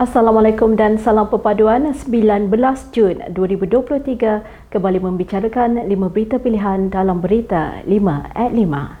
Assalamualaikum dan salam perpaduan 19 Jun 2023 kembali membicarakan 5 berita pilihan dalam berita 5 at 5.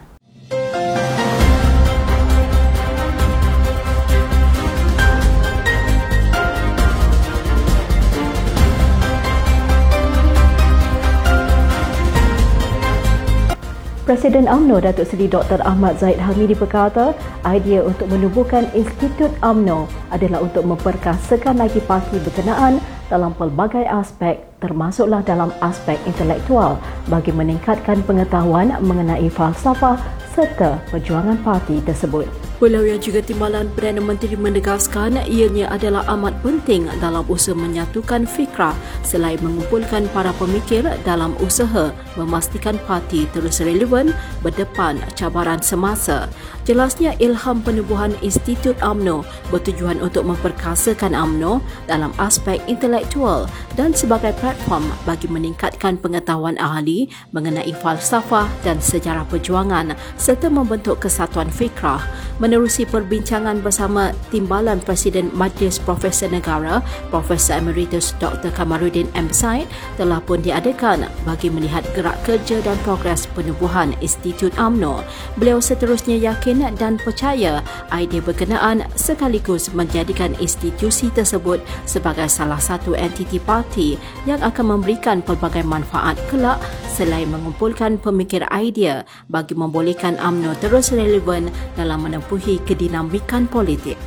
Presiden UMNO Datuk Seri Dr. Ahmad Zaid Hamidi berkata, idea untuk menubuhkan Institut UMNO adalah untuk memperkasakan lagi parti berkenaan dalam pelbagai aspek termasuklah dalam aspek intelektual bagi meningkatkan pengetahuan mengenai falsafah serta perjuangan parti tersebut. Beliau yang juga timbalan Perdana Menteri menegaskan ianya adalah amat penting dalam usaha menyatukan fikrah selain mengumpulkan para pemikir dalam usaha memastikan parti terus relevan berdepan cabaran semasa. Jelasnya ilham penubuhan Institut AMNO bertujuan untuk memperkasakan AMNO dalam aspek intelektual dan sebagai platform bagi meningkatkan pengetahuan ahli mengenai falsafah dan sejarah perjuangan serta membentuk kesatuan fikrah menerusi perbincangan bersama Timbalan Presiden Majlis Profesor Negara, Profesor Emeritus Dr. Kamaruddin M. Said telah pun diadakan bagi melihat gerak kerja dan progres penubuhan Institut AMNO. Beliau seterusnya yakin dan percaya idea berkenaan sekaligus menjadikan institusi tersebut sebagai salah satu entiti parti yang akan memberikan pelbagai manfaat kelak selain mengumpulkan pemikir idea bagi membolehkan AMNO terus relevan dalam menempuh memenuhi kedinamikan politik.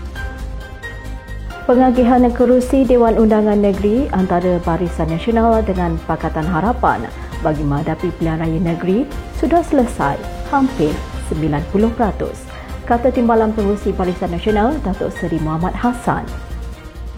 Pengagihan kerusi Dewan Undangan Negeri antara Barisan Nasional dengan Pakatan Harapan bagi menghadapi pilihan raya negeri sudah selesai hampir 90%, kata Timbalan Pengurusi Barisan Nasional Datuk Seri Muhammad Hassan.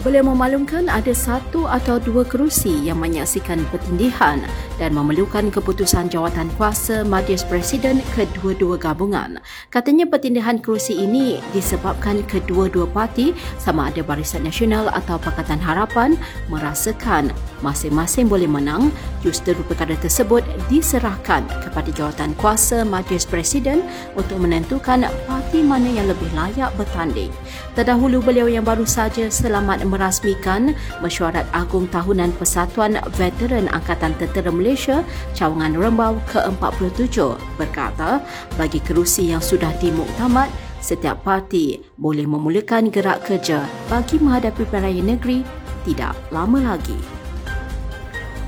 Beliau memaklumkan ada satu atau dua kerusi yang menyaksikan pertindihan dan memerlukan keputusan jawatan kuasa Majlis Presiden kedua-dua gabungan. Katanya pertindihan kerusi ini disebabkan kedua-dua parti sama ada Barisan Nasional atau Pakatan Harapan merasakan masing-masing boleh menang justru perkara tersebut diserahkan kepada jawatan kuasa Majlis Presiden untuk menentukan parti mana yang lebih layak bertanding. Terdahulu beliau yang baru saja selamat merasmikan mesyuarat agung tahunan Persatuan Veteran Angkatan Tentera Malaysia cawangan Rembau ke-47 berkata bagi kerusi yang sudah dimuktamad setiap parti boleh memulakan gerak kerja bagi menghadapi perayaan negeri tidak lama lagi.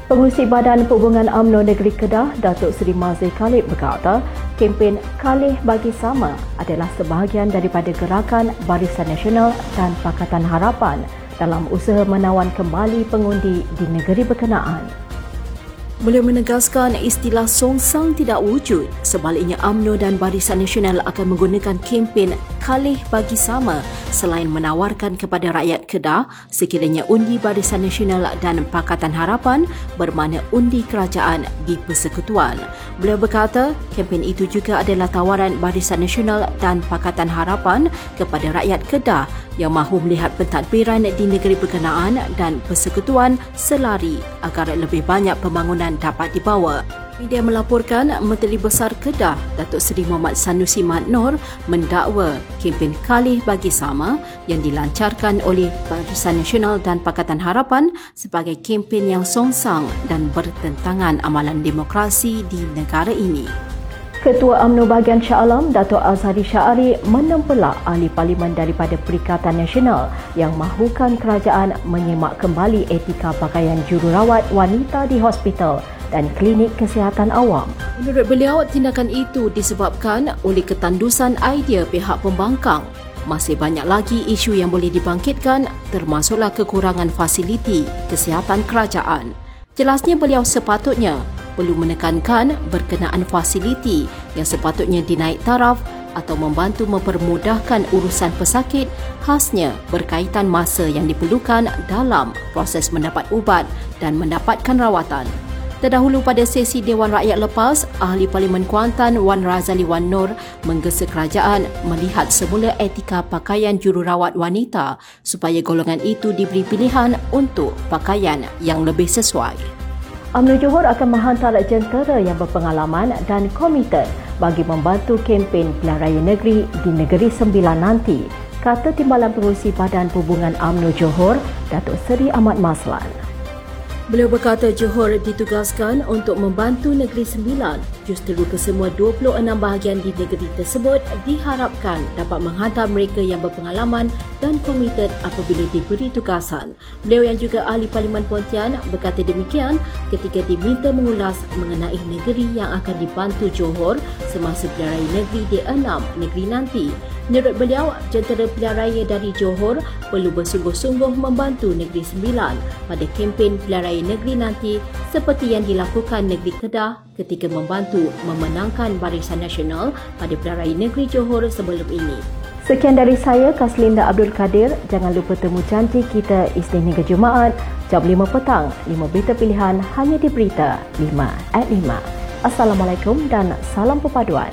Pengurusi Badan Perhubungan UMNO Negeri Kedah, Datuk Seri Mazir Khalid berkata, kempen Kalih Bagi Sama adalah sebahagian daripada gerakan Barisan Nasional dan Pakatan Harapan dalam usaha menawan kembali pengundi di negeri berkenaan. Beliau menegaskan istilah songsang tidak wujud. Sebaliknya AMNO dan Barisan Nasional akan menggunakan kempen Kalih Bagi Sama selain menawarkan kepada rakyat Kedah sekiranya undi Barisan Nasional dan Pakatan Harapan bermakna undi kerajaan di persekutuan. Beliau berkata, kempen itu juga adalah tawaran Barisan Nasional dan Pakatan Harapan kepada rakyat Kedah yang mahu melihat pentadbiran di negeri berkenaan dan persekutuan selari agar lebih banyak pembangunan dapat dibawa. Media melaporkan Menteri Besar Kedah Datuk Seri Muhammad Sanusi Mat Nor mendakwa kempen Kalih Bagi Sama yang dilancarkan oleh Barisan Nasional dan Pakatan Harapan sebagai kempen yang songsang dan bertentangan amalan demokrasi di negara ini. Ketua UMNO Bahagian Shah Alam, Datuk Azhari Syari menempelak ahli parlimen daripada Perikatan Nasional yang mahukan kerajaan menyemak kembali etika pakaian jururawat wanita di hospital dan klinik kesihatan awam. Menurut beliau, tindakan itu disebabkan oleh ketandusan idea pihak pembangkang. Masih banyak lagi isu yang boleh dibangkitkan termasuklah kekurangan fasiliti kesihatan kerajaan. Jelasnya beliau sepatutnya perlu menekankan berkenaan fasiliti yang sepatutnya dinaik taraf atau membantu mempermudahkan urusan pesakit khasnya berkaitan masa yang diperlukan dalam proses mendapat ubat dan mendapatkan rawatan. Terdahulu pada sesi Dewan Rakyat lepas, Ahli Parlimen Kuantan Wan Razali Wan Nur menggesa kerajaan melihat semula etika pakaian jururawat wanita supaya golongan itu diberi pilihan untuk pakaian yang lebih sesuai. UMNO Johor akan menghantar jentera yang berpengalaman dan komited bagi membantu kempen pilihan raya negeri di Negeri Sembilan nanti, kata Timbalan Pengurusi Badan Perhubungan UMNO Johor, Datuk Seri Ahmad Maslan. Beliau berkata Johor ditugaskan untuk membantu Negeri Sembilan. Justru kesemua 26 bahagian di negeri tersebut diharapkan dapat menghantar mereka yang berpengalaman dan komited apabila diberi tugasan. Beliau yang juga ahli Parlimen Pontian berkata demikian ketika diminta mengulas mengenai negeri yang akan dibantu Johor semasa pilihan negeri di enam negeri nanti. Menurut beliau, jentera pilihan raya dari Johor perlu bersungguh-sungguh membantu Negeri Sembilan pada kempen pilihan raya negeri nanti seperti yang dilakukan Negeri Kedah ketika membantu memenangkan Barisan Nasional pada raya negeri Johor sebelum ini. Sekian dari saya, Kaslinda Abdul Kadir. Jangan lupa temu janji kita Isnin hingga Jumaat, jam 5 petang. 5 berita pilihan hanya di Berita 5 at 5. Assalamualaikum dan salam perpaduan.